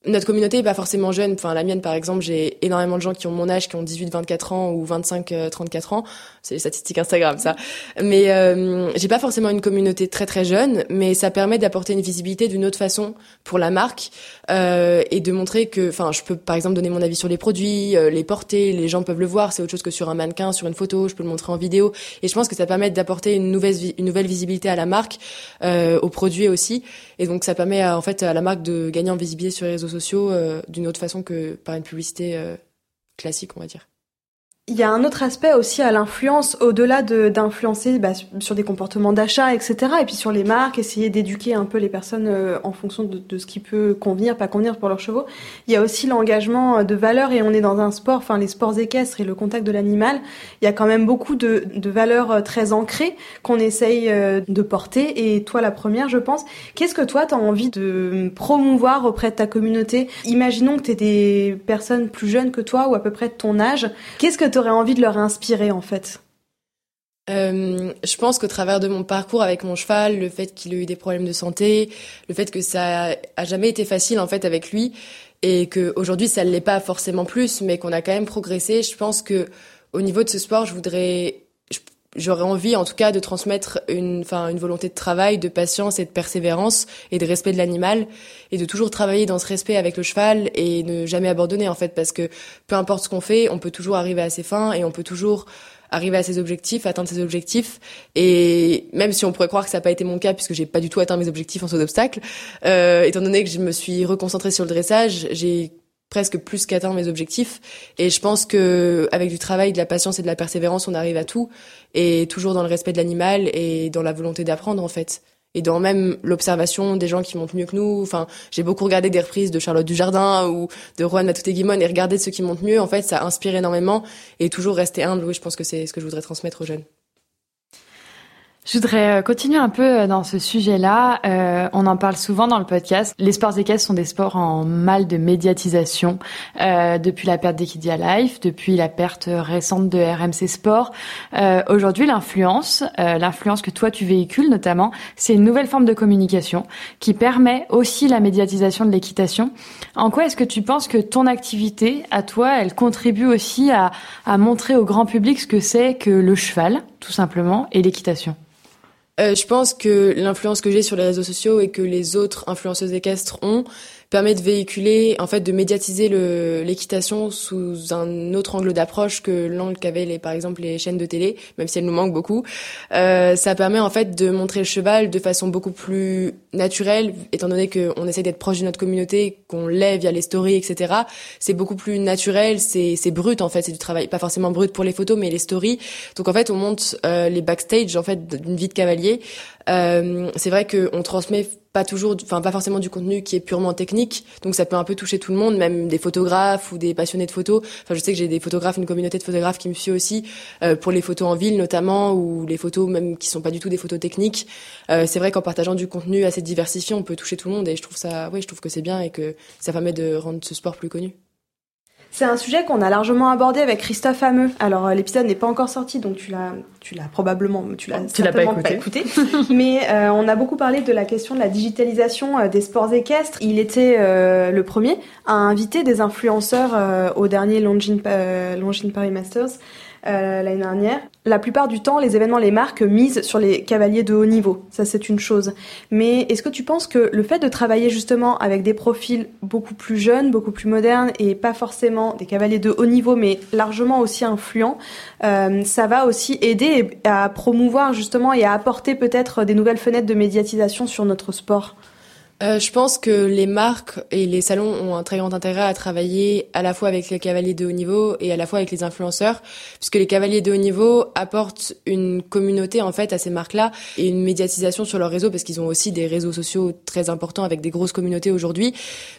notre communauté est pas forcément jeune. Enfin, la mienne, par exemple, j'ai énormément de gens qui ont mon âge, qui ont 18, 24 ans ou 25, 34 euh, ans. C'est les statistiques Instagram, ça. Mais euh, j'ai pas forcément une communauté très très jeune, mais ça permet d'apporter une visibilité d'une autre façon pour la marque euh, et de montrer que, enfin, je peux par exemple donner mon avis sur les produits, euh, les porter, les gens peuvent le voir. C'est autre chose que sur un mannequin, sur une photo. Je peux le montrer en vidéo. Et je pense que ça permet d'apporter une nouvelle une nouvelle visibilité à la marque, aux produits aussi. Et donc ça permet en fait à la marque de gagner en visibilité sur les réseaux sociaux euh, d'une autre façon que par une publicité euh, classique, on va dire. Il y a un autre aspect aussi à l'influence, au-delà d'influencer bah, sur des comportements d'achat, etc. Et puis sur les marques, essayer d'éduquer un peu les personnes euh, en fonction de, de, ce qui peut convenir, pas convenir pour leurs chevaux. Il y a aussi l'engagement de valeurs et on est dans un sport, enfin les sports équestres et le contact de l'animal. Il y a quand même beaucoup de, de valeurs euh, très ancrées qu'on essaye euh, de porter. Et toi, la première, je pense. Qu'est-ce que toi, tu as envie de promouvoir auprès de ta communauté? Imaginons que tu es des personnes plus jeunes que toi ou à peu près de ton âge. Qu'est-ce que aurais envie de leur inspirer en fait euh, je pense qu'au travers de mon parcours avec mon cheval, le fait qu'il ait eu des problèmes de santé, le fait que ça a jamais été facile en fait avec lui, et que aujourd'hui ça ne l'est pas forcément plus, mais qu'on a quand même progressé. Je pense que au niveau de ce sport, je voudrais j'aurais envie en tout cas de transmettre une enfin une volonté de travail, de patience et de persévérance et de respect de l'animal et de toujours travailler dans ce respect avec le cheval et ne jamais abandonner en fait parce que peu importe ce qu'on fait, on peut toujours arriver à ses fins et on peut toujours arriver à ses objectifs, atteindre ses objectifs. Et même si on pourrait croire que ça n'a pas été mon cas puisque j'ai pas du tout atteint mes objectifs en saut d'obstacle, euh, étant donné que je me suis reconcentrée sur le dressage, j'ai presque plus qu'atteindre mes objectifs. Et je pense que avec du travail, de la patience et de la persévérance, on arrive à tout. Et toujours dans le respect de l'animal et dans la volonté d'apprendre, en fait. Et dans même l'observation des gens qui montent mieux que nous. Enfin, j'ai beaucoup regardé des reprises de Charlotte Dujardin ou de Juan Matute Guimon et regarder ceux qui montent mieux. En fait, ça inspire énormément. Et toujours rester humble, oui, je pense que c'est ce que je voudrais transmettre aux jeunes. Je voudrais euh, continuer un peu euh, dans ce sujet-là. Euh, on en parle souvent dans le podcast. Les sports équestres sont des sports en mal de médiatisation euh, depuis la perte d'Equidia Life, depuis la perte récente de RMC Sport. Euh, Aujourd'hui, l'influence, euh, l'influence que toi tu véhicules notamment, c'est une nouvelle forme de communication qui permet aussi la médiatisation de l'équitation. En quoi est-ce que tu penses que ton activité, à toi, elle contribue aussi à, à montrer au grand public ce que c'est que le cheval, tout simplement, et l'équitation? Euh, je pense que l'influence que j'ai sur les réseaux sociaux et que les autres influenceuses équestres ont, permet de véhiculer, en fait, de médiatiser l'équitation sous un autre angle d'approche que l'angle qu'avaient les, par exemple, les chaînes de télé, même si elles nous manquent beaucoup. Euh, ça permet en fait de montrer le cheval de façon beaucoup plus naturelle, étant donné qu'on essaie d'être proche de notre communauté, qu'on l'est via les stories, etc. C'est beaucoup plus naturel, c'est brut en fait, c'est du travail, pas forcément brut pour les photos, mais les stories. Donc en fait, on monte euh, les backstage en fait d'une vie de cavalier. Euh, c'est vrai qu'on transmet pas toujours, enfin pas forcément du contenu qui est purement technique, donc ça peut un peu toucher tout le monde, même des photographes ou des passionnés de photos. Enfin, je sais que j'ai des photographes, une communauté de photographes qui me suit aussi euh, pour les photos en ville notamment ou les photos même qui sont pas du tout des photos techniques. Euh, c'est vrai qu'en partageant du contenu assez diversifié, on peut toucher tout le monde et je trouve ça, oui, je trouve que c'est bien et que ça permet de rendre ce sport plus connu. C'est un sujet qu'on a largement abordé avec Christophe Hameux. Alors euh, l'épisode n'est pas encore sorti, donc tu l'as, tu l'as probablement, tu l'as certainement pas écouté. [LAUGHS] Mais euh, on a beaucoup parlé de la question de la digitalisation euh, des sports équestres. Il était le premier à inviter des influenceurs au dernier Longines, Longines Paris Masters euh, l'année dernière. La plupart du temps, les événements, les marques misent sur les cavaliers de haut niveau. Ça, c'est une chose. Mais est-ce que tu penses que le fait de travailler justement avec des profils beaucoup plus jeunes, beaucoup plus modernes et pas forcément des cavaliers de haut niveau, mais largement aussi influents, euh, ça va aussi aider à promouvoir justement et à apporter peut-être des nouvelles fenêtres de médiatisation sur notre sport? Euh, je pense que les marques et les salons ont un très grand intérêt à travailler à la fois avec les cavaliers de haut niveau et à la fois avec les influenceurs, puisque les cavaliers de haut niveau apportent une communauté en fait à ces marques-là et une médiatisation sur leurs réseaux, parce qu'ils ont aussi des réseaux sociaux très importants avec des grosses communautés aujourd'hui.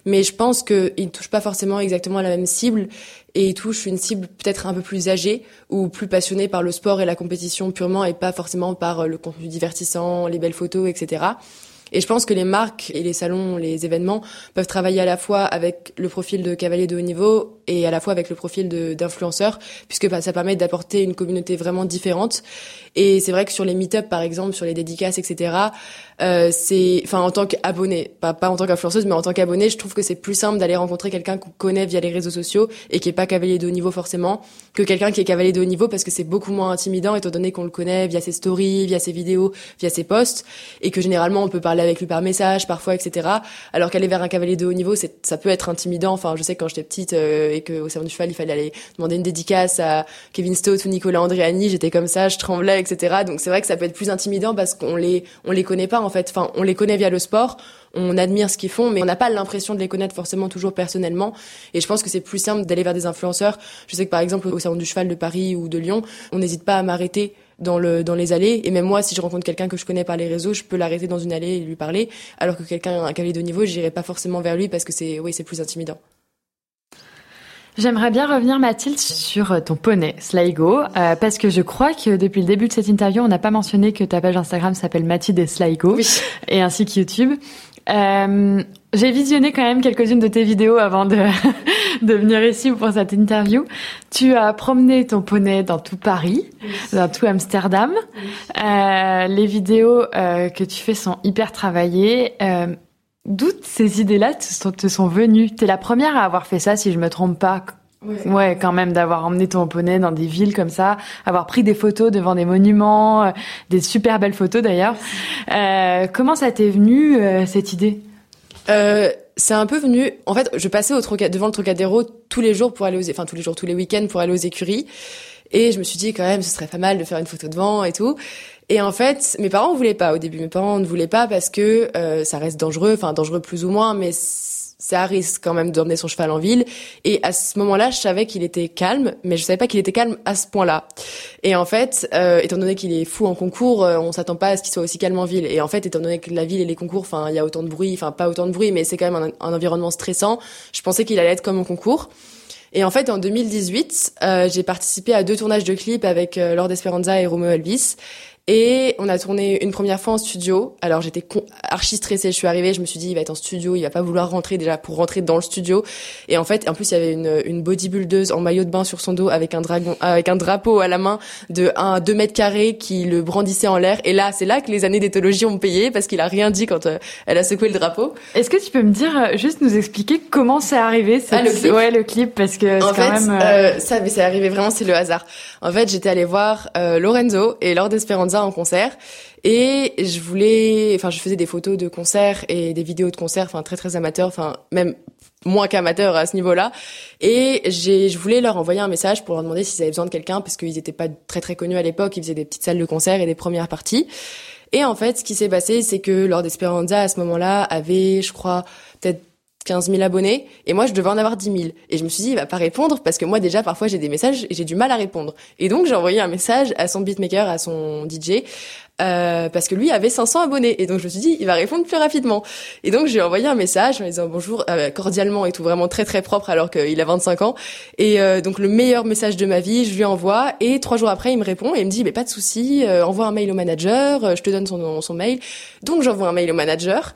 Mais je pense qu'ils ne touchent pas forcément exactement à la même cible et ils touchent une cible peut-être un peu plus âgée ou plus passionnée par le sport et la compétition purement et pas forcément par le contenu divertissant, les belles photos, etc. Et je pense que les marques et les salons, les événements peuvent travailler à la fois avec le profil de cavalier de haut niveau et à la fois avec le profil d'influenceur, puisque bah, ça permet d'apporter une communauté vraiment différente. Et c'est vrai que sur les meet-up, par exemple, sur les dédicaces, etc., euh, c'est, enfin, en tant qu'abonné, pas, en tant qu'influenceuse, mais en tant qu'abonné, je trouve que c'est plus simple d'aller rencontrer quelqu'un qu'on connaît via les réseaux sociaux et qui est pas cavalier de haut niveau forcément, que quelqu'un qui est cavalier de haut niveau parce que c'est beaucoup moins intimidant étant donné qu'on le connaît via ses stories, via ses vidéos, via ses posts, et que généralement on peut parler avec lui par message, parfois, etc. Alors qu'aller vers un cavalier de haut niveau, ça peut être intimidant. Enfin, je sais que quand j'étais petite euh, et que au salon du cheval, il fallait aller demander une dédicace à Kevin Stott ou Nicolas Andréani, j'étais comme ça, je tremblais, etc. Donc c'est vrai que ça peut être plus intimidant parce qu'on les, on les connaît pas en fait. Enfin, on les connaît via le sport, on admire ce qu'ils font, mais on n'a pas l'impression de les connaître forcément toujours personnellement. Et je pense que c'est plus simple d'aller vers des influenceurs. Je sais que par exemple au salon du cheval de Paris ou de Lyon, on n'hésite pas à m'arrêter dans le dans les allées et même moi si je rencontre quelqu'un que je connais par les réseaux je peux l'arrêter dans une allée et lui parler alors que quelqu'un un cavalier de niveau j'irai pas forcément vers lui parce que c'est oui c'est plus intimidant J'aimerais bien revenir, Mathilde, sur ton poney, Sligo, euh, parce que je crois que depuis le début de cette interview, on n'a pas mentionné que ta page Instagram s'appelle Mathilde et Sligo, oui. et ainsi que YouTube. Euh, j'ai visionné quand même quelques-unes de tes vidéos avant de, [LAUGHS] de venir ici pour cette interview. Tu as promené ton poney dans tout Paris, dans tout Amsterdam. Euh, les vidéos euh, que tu fais sont hyper travaillées. D'où ces idées-là te sont, te sont venues T'es la première à avoir fait ça, si je me trompe pas. Ouais, ouais quand même, d'avoir emmené ton poney dans des villes comme ça, avoir pris des photos devant des monuments, euh, des super belles photos d'ailleurs. Euh, comment ça t'est venu euh, cette idée? Euh, c'est un peu venu. En fait, je passais au Troca, devant le Trocadéro tous les jours pour aller aux, enfin tous les jours, tous les week-ends pour aller aux écuries. Et je me suis dit quand même, ce serait pas mal de faire une photo devant et tout. Et en fait, mes parents ne voulaient pas au début. Mes parents ne voulaient pas parce que euh, ça reste dangereux, enfin dangereux plus ou moins, mais c'est à risque quand même d'emmener son cheval en ville. Et à ce moment-là, je savais qu'il était calme, mais je savais pas qu'il était calme à ce point-là. Et en fait, euh, étant donné qu'il est fou en concours, euh, on s'attend pas à ce qu'il soit aussi calme en ville. Et en fait, étant donné que la ville et les concours, enfin, il y a autant de bruit, enfin pas autant de bruit, mais c'est quand même un, un environnement stressant. Je pensais qu'il allait être comme en concours. Et en fait, en 2018, euh, j'ai participé à deux tournages de clips avec euh, Lord Esperanza et Romeo Elvis. Et on a tourné une première fois en studio. Alors j'étais archi stressée. Je suis arrivée, je me suis dit il va être en studio, il va pas vouloir rentrer déjà pour rentrer dans le studio. Et en fait, en plus il y avait une, une bodybuildeuse en maillot de bain sur son dos avec un dragon, avec un drapeau à la main de 1 2 mètres carrés qui le brandissait en l'air. Et là, c'est là que les années d'éthologie ont payé parce qu'il a rien dit quand euh, elle a secoué le drapeau. Est-ce que tu peux me dire euh, juste nous expliquer comment c'est arrivé cette... ah, le clip Ouais, le clip parce que en fait, quand même. euh, ça, mais c'est arrivé vraiment, c'est le hasard. En fait, j'étais allée voir euh, Lorenzo et Lord Esperanza en concert et je voulais, enfin, je faisais des photos de concerts et des vidéos de concerts, enfin, très très amateurs, enfin, même moins qu'amateurs à ce niveau-là. Et j'ai, je voulais leur envoyer un message pour leur demander s'ils avaient besoin de quelqu'un parce qu'ils étaient pas très très connus à l'époque. Ils faisaient des petites salles de concert et des premières parties. Et en fait, ce qui s'est passé, c'est que Lord Esperanza à ce moment-là avait, je crois, peut-être 15 000 abonnés et moi je devais en avoir 10 000 et je me suis dit il va pas répondre parce que moi déjà parfois j'ai des messages et j'ai du mal à répondre. Et donc j'ai envoyé un message à son beatmaker à son DJ euh, parce que lui avait 500 abonnés. Et donc je me suis dit il va répondre plus rapidement. Et donc j'ai envoyé un message en disant bonjour euh, cordialement et tout vraiment très très propre alors qu'il a 25 ans. Et euh, donc le meilleur message de ma vie je lui envoie. Et trois jours après il me répond et il me dit mais pas de souci euh, envoie un mail au manager euh, je te donne son, son mail. Donc j'envoie un mail au manager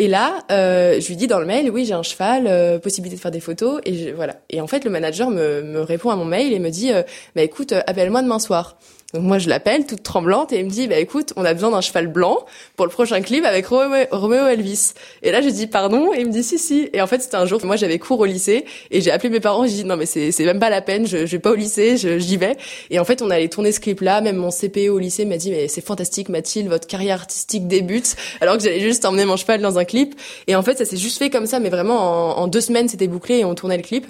et là, euh, je lui dis dans le mail, oui, j'ai un cheval, euh, possibilité de faire des photos, et je, voilà. Et en fait, le manager me, répond à mon mail et me dit, euh, bah écoute, appelle-moi demain soir. Donc moi, je l'appelle toute tremblante et il me dit, bah écoute, on a besoin d'un cheval blanc pour le prochain clip avec Romeo, Elvis. Et là, je dis pardon, et il me dit si si. Et en fait, c'était un jour, moi j'avais cours au lycée et j'ai appelé mes parents, j'ai dit non mais c'est c'est même pas la peine, je, je vais pas au lycée, j'y vais. Et en fait, on allait tourner ce clip-là. Même mon CPE au lycée m'a dit mais c'est fantastique, Mathilde, votre carrière artistique débute, [LAUGHS] alors que j'allais juste emmener mon cheval dans un clip. Et en fait, ça s'est juste fait comme ça, mais vraiment en, en deux semaines, c'était bouclé et on tournait le clip.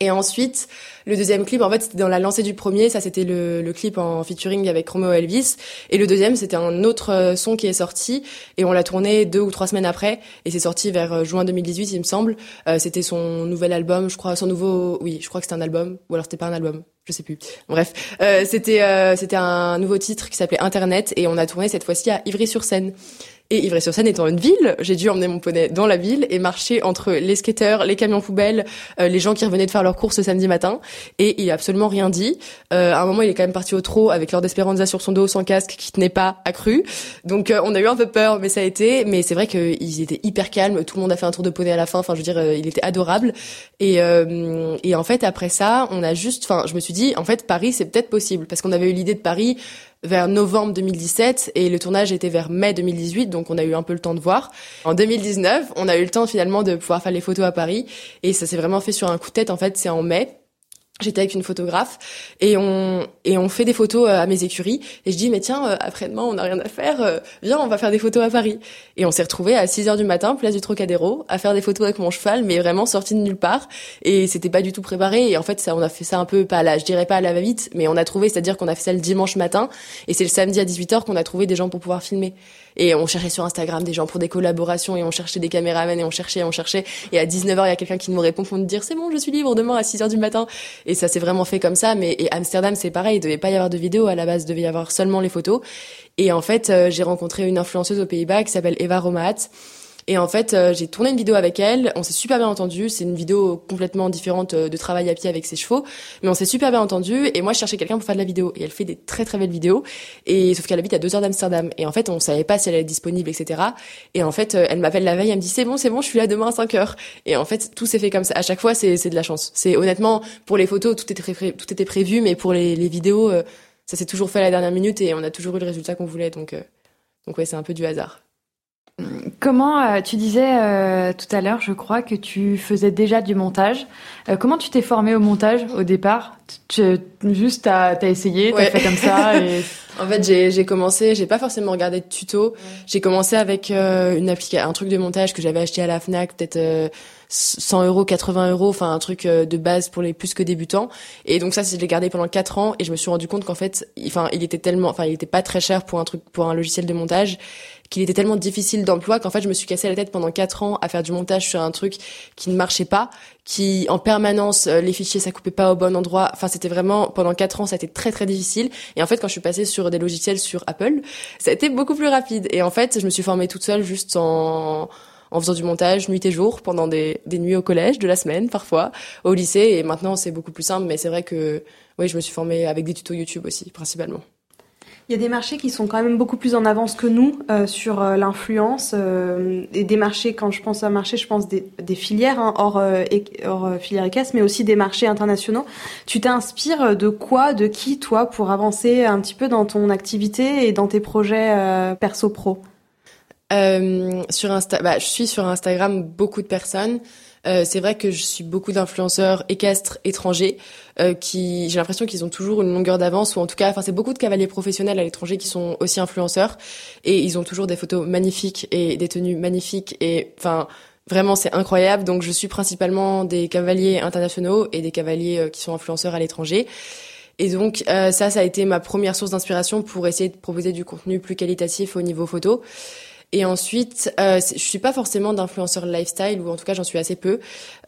Et ensuite, le deuxième clip, en fait, c'était dans la lancée du premier. Ça, c'était le, le clip en featuring avec Romeo Elvis. Et le deuxième, c'était un autre euh, son qui est sorti. Et on l'a tourné deux ou trois semaines après. Et c'est sorti vers euh, juin 2018, il me semble. Euh, c'était son nouvel album, je crois, son nouveau... Oui, je crois que c'était un album. Ou alors c'était pas un album. Je sais plus. Bref, euh, c'était euh, c'était un nouveau titre qui s'appelait Internet. Et on a tourné cette fois-ci à Ivry-sur-Seine. Et Ivry-sur-Seine étant une ville, j'ai dû emmener mon poney dans la ville et marcher entre les skateurs, les camions poubelles, euh, les gens qui revenaient de faire leurs courses le samedi matin. Et il a absolument rien dit. Euh, à un moment, il est quand même parti au trot avec Lord Esperanza sur son dos, sans casque, qui tenait pas accru. Donc euh, on a eu un peu peur, mais ça a été. Mais c'est vrai qu'ils étaient hyper calmes. Tout le monde a fait un tour de poney à la fin. Enfin, je veux dire, il était adorable. Et, et en fait, après ça, on a juste. Enfin, je me suis dit, en fait, Paris, c'est peut-être possible parce qu'on avait eu l'idée de Paris vers novembre 2017 et le tournage était vers mai 2018, donc on a eu un peu le temps de voir. En 2019, on a eu le temps finalement de pouvoir faire les photos à Paris et ça s'est vraiment fait sur un coup de tête. En fait, c'est en mai. J'étais avec une photographe et on et on fait des photos euh, à mes écuries et je dis mais tiens euh, après-demain on n'a rien à faire euh, viens on va faire des photos à Paris et on s'est retrouvé à 6 heures du matin place du Trocadéro à faire des photos avec mon cheval mais vraiment sorti de nulle part et c'était pas du tout préparé et en fait ça on a fait ça un peu pas là je dirais pas à la va-vite mais on a trouvé c'est-à-dire qu'on a fait ça le dimanche matin et c'est le samedi à 18h qu'on a trouvé des gens pour pouvoir filmer et on cherchait sur Instagram des gens pour des collaborations et on cherchait des caméramans et on cherchait, on cherchait. Et à 19h, il y a quelqu'un qui nous répond pour nous dire c'est bon, je suis libre demain à 6h du matin. Et ça s'est vraiment fait comme ça. Mais et Amsterdam, c'est pareil. Il devait pas y avoir de vidéo à la base. Il devait y avoir seulement les photos. Et en fait, euh, j'ai rencontré une influenceuse aux Pays-Bas qui s'appelle Eva Romaat et en fait, euh, j'ai tourné une vidéo avec elle. On s'est super bien entendu. C'est une vidéo complètement différente euh, de travail à pied avec ses chevaux, mais on s'est super bien entendu. Et moi, je cherchais quelqu'un pour faire de la vidéo. Et elle fait des très très belles vidéos. Et sauf qu'elle habite à deux heures d'Amsterdam. Et en fait, on savait pas si elle être disponible, etc. Et en fait, euh, elle m'appelle la veille. Elle me dit c'est bon, c'est bon, je suis là demain à 5 heures. Et en fait, tout s'est fait comme ça. À chaque fois, c'est de la chance. C'est honnêtement pour les photos, tout était tout était prévu, mais pour les, vidéos, ça s'est toujours fait à la dernière minute et on a toujours eu le résultat qu'on voulait. Donc donc ouais, c'est un peu du hasard. Comment euh, tu disais euh, tout à l'heure, je crois que tu faisais déjà du montage. Euh, comment tu t'es formé au montage au départ? Tu, Juste t'as as essayé, t'as fait comme ça. [LAUGHS] Et... en fait, j'ai commencé, j'ai pas forcément regardé de tuto. J'ai commencé avec une application, un truc de montage que j'avais acheté à la Fnac, peut-être 100 euros, 80 euros, enfin un truc de base pour les plus que débutants. Et donc ça, je l'ai gardé pendant 4 ans et je me suis rendu compte qu'en fait, enfin il était tellement, enfin il était pas très cher pour un truc, pour un logiciel de montage qu'il était tellement difficile d'emploi qu'en fait je me suis cassé la tête pendant quatre ans à faire du montage sur un truc qui ne marchait pas, qui en permanence euh, les fichiers ça coupait pas au bon endroit. Enfin c'était vraiment pendant quatre ans ça a été très très difficile. Et en fait quand je suis passée sur des logiciels sur Apple, ça a été beaucoup plus rapide. Et en fait je me suis formée toute seule juste en en faisant du montage nuit et jour pendant des, des nuits au collège, de la semaine parfois, au lycée. Et maintenant c'est beaucoup plus simple. Mais c'est vrai que oui je me suis formée avec des tutos YouTube aussi principalement. Il y a des marchés qui sont quand même beaucoup plus en avance que nous euh, sur euh, l'influence. Euh, et des marchés, quand je pense à marché, je pense des, des filières hein, hors, hors filière équestre, mais aussi des marchés internationaux. Tu t'inspires de quoi, de qui, toi, pour avancer un petit peu dans ton activité et dans tes projets perso-pro Sur Insta, bah, je suis sur Instagram beaucoup de personnes. Euh, c'est vrai que je suis beaucoup d'influenceurs équestres étrangers euh, qui, j'ai l'impression qu'ils ont toujours une longueur d'avance ou en tout cas, enfin c'est beaucoup de cavaliers professionnels à l'étranger qui sont aussi influenceurs et ils ont toujours des photos magnifiques et des tenues magnifiques et enfin vraiment c'est incroyable. Donc je suis principalement des cavaliers internationaux et des cavaliers euh, qui sont influenceurs à l'étranger. Et donc ça, ça a été ma première source d'inspiration pour essayer de proposer du contenu plus qualitatif au niveau photo. Et ensuite, euh, je suis pas forcément d'influenceur lifestyle ou en tout cas j'en suis assez peu.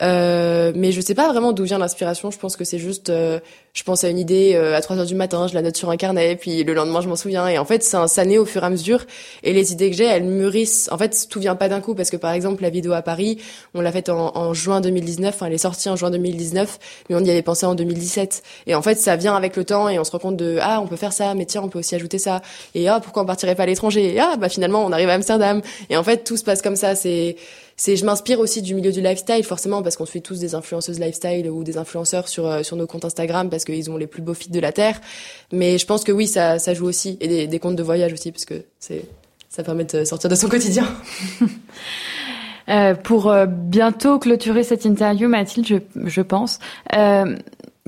Euh, mais je sais pas vraiment d'où vient l'inspiration. Je pense que c'est juste, euh, je pense à une idée euh, à 3 heures du matin, je la note sur un carnet, puis le lendemain je m'en souviens. Et en fait, c'est un sané au fur et à mesure. Et les idées que j'ai, elles mûrissent. En fait, tout vient pas d'un coup parce que par exemple la vidéo à Paris, on l'a faite en, en, juin 2019. Enfin, elle est sortie en juin 2019, mais on y avait pensé en 2017. Et en fait, ça vient avec le temps et on se rend compte de ah on peut faire ça, mais tiens on peut aussi ajouter ça. Et ah pourquoi on partirait pas à l'étranger? Et ah bah finalement on arrive à Amsterdam et en fait, tout se passe comme ça. C'est, c'est, je m'inspire aussi du milieu du lifestyle, forcément, parce qu'on suit tous des influenceuses lifestyle ou des influenceurs sur, euh, sur nos comptes Instagram parce qu'ils ont les plus beaux feeds de la Terre. Mais je pense que oui, ça, ça joue aussi. Et des, des comptes de voyage aussi, parce que c'est, ça permet de sortir de son quotidien. [LAUGHS] Euh, pour euh, bientôt clôturer cette interview, Mathilde, je, je pense, euh,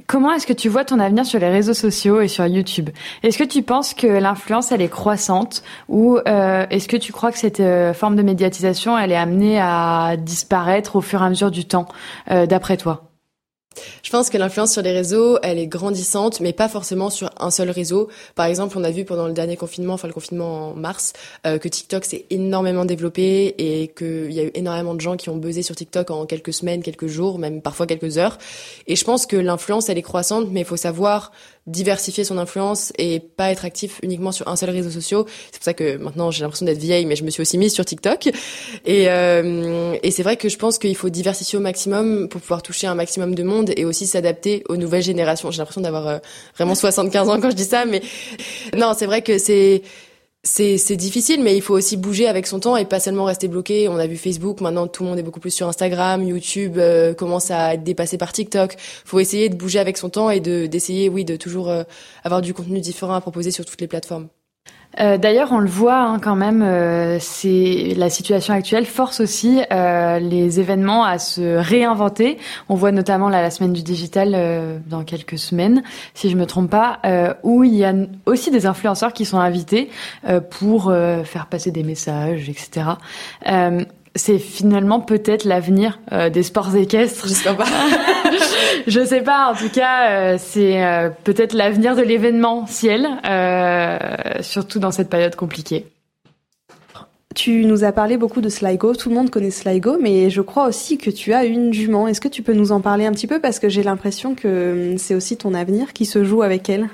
Comment est-ce que tu vois ton avenir sur les réseaux sociaux et sur YouTube? Est-ce que tu penses que l'influence elle est croissante ou euh, est-ce que tu crois que cette euh, forme de médiatisation elle est amenée à disparaître au fur et à mesure du temps, euh, d'après toi? Je pense que l'influence sur les réseaux, elle est grandissante, mais pas forcément sur un seul réseau. Par exemple, on a vu pendant le dernier confinement, enfin le confinement en mars, euh, que TikTok s'est énormément développé et qu'il y a eu énormément de gens qui ont buzzé sur TikTok en quelques semaines, quelques jours, même parfois quelques heures. Et je pense que l'influence, elle est croissante, mais il faut savoir diversifier son influence et pas être actif uniquement sur un seul réseau social. C'est pour ça que maintenant j'ai l'impression d'être vieille, mais je me suis aussi mise sur TikTok. Et, euh, et c'est vrai que je pense qu'il faut diversifier au maximum pour pouvoir toucher un maximum de monde et aussi s'adapter aux nouvelles générations. J'ai l'impression d'avoir euh, vraiment 75 ans quand je dis ça, mais non, c'est vrai que c'est c'est difficile, mais il faut aussi bouger avec son temps et pas seulement rester bloqué. On a vu Facebook, maintenant tout le monde est beaucoup plus sur Instagram, YouTube euh, commence à être dépassé par TikTok. Faut essayer de bouger avec son temps et de d'essayer, oui, de toujours euh, avoir du contenu différent à proposer sur toutes les plateformes. Euh, d'ailleurs, on le voit hein, quand même, euh, la situation actuelle force aussi euh, les événements à se réinventer. On voit notamment la semaine du digital dans quelques semaines, si je me trompe pas, où il y a aussi des influenceurs qui sont invités pour faire passer des messages, etc c'est finalement peut-être l'avenir euh, des sports équestres. J'espère pas. [LAUGHS] je sais pas. En tout cas, euh, c'est euh, peut-être l'avenir de l'événementiel, surtout dans cette période compliquée. Tu nous as parlé beaucoup de Sligo. Tout le monde connaît Sligo, mais je crois aussi que tu as une jument. Est-ce que tu peux nous en parler un petit peu? Parce que j'ai l'impression que c'est aussi ton avenir qui se joue avec elle.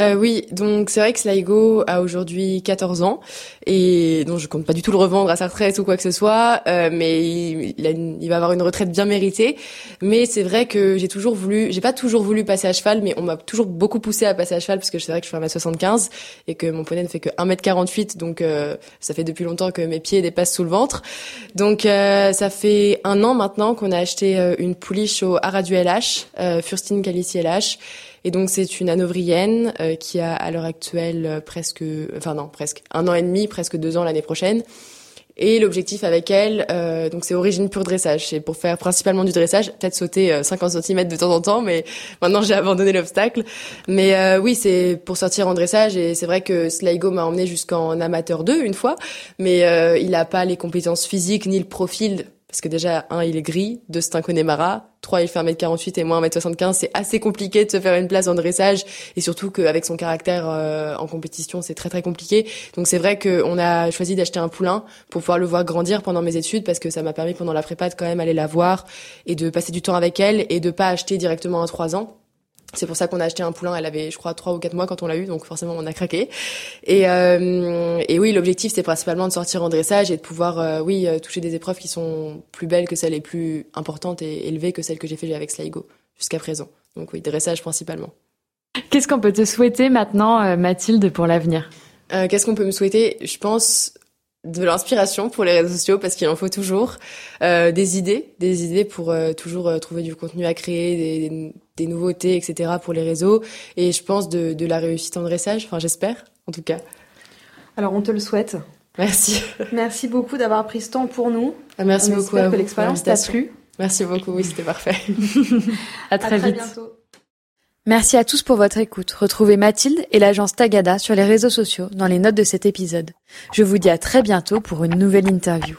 Euh, oui, donc c'est vrai que Sligo a aujourd'hui 14 ans et donc je compte pas du tout le revendre à sa retraite ou quoi que ce soit, euh, mais il, il, va avoir une retraite bien méritée. Mais c'est vrai que j'ai toujours voulu, j'ai pas toujours voulu passer à cheval, mais on m'a toujours beaucoup poussé à passer à cheval parce que c'est vrai que je fais 1m75 et que mon poney ne fait que 1m48, donc euh, ça fait depuis longtemps que mes pieds dépassent sous le ventre. Donc euh, ça fait un an maintenant qu'on a acheté euh, une pouliche au Aradu LH, Furstine Calici LH et donc c'est une hanovrienne euh, qui a à l'heure actuelle euh, presque, enfin non presque un an et demi, presque deux ans l'année prochaine. Et l'objectif avec elle, euh, donc c'est origine pure dressage. C'est pour faire principalement du dressage, peut-être sauter 50 cm de temps en temps, mais maintenant j'ai abandonné l'obstacle. Mais oui, c'est pour sortir en dressage. Et c'est vrai que Sligo m'a emmené jusqu'en amateur 2 une fois, mais il n'a pas les compétences physiques ni le profil parce que déjà, un, il est gris, deux, c'est un Connemara, trois, il fait 1m48 et moi 1m75, c'est assez compliqué de se faire une place en dressage, et surtout qu'avec son caractère euh, en compétition, c'est très très compliqué. Donc c'est vrai qu'on a choisi d'acheter un poulain pour pouvoir le voir grandir pendant mes études, parce que ça m'a permis pendant la prépa de quand même aller la voir, et de passer du temps avec elle, et de pas acheter directement un 3 ans c'est pour ça qu'on a acheté un poulain. Elle avait, je crois, trois ou quatre mois quand on l'a eu, donc forcément on a craqué. Et, euh, et oui, l'objectif c'est principalement de sortir en dressage et de pouvoir, euh, oui, euh, toucher des épreuves qui sont plus belles que celles les plus importantes et élevées que celles que j'ai fait avec Sligo jusqu'à présent. Donc oui, dressage principalement. Qu'est-ce qu'on peut te souhaiter maintenant, Mathilde, pour l'avenir? Qu'est-ce qu'on peut me souhaiter? Je pense de l'inspiration pour les réseaux sociaux parce qu'il en faut toujours euh, des idées, des idées pour euh, toujours euh, trouver du contenu à créer, des, des, nouveautés, etc. pour les réseaux. Et je pense de, de la réussite en dressage. Enfin, j'espère, en tout cas. Alors, on te le souhaite. Merci. [LAUGHS] Merci beaucoup d'avoir pris ce temps pour nous. Ah, merci on beaucoup. à que l'expérience t'a plu. Merci beaucoup. Oui, c'était parfait. [LAUGHS] [LAUGHS] à très, à très vite. Bientôt. Merci à tous pour votre écoute. Retrouvez Mathilde et l'agence Tagada sur les réseaux sociaux dans les notes de cet épisode. Je vous dis à très bientôt pour une nouvelle interview.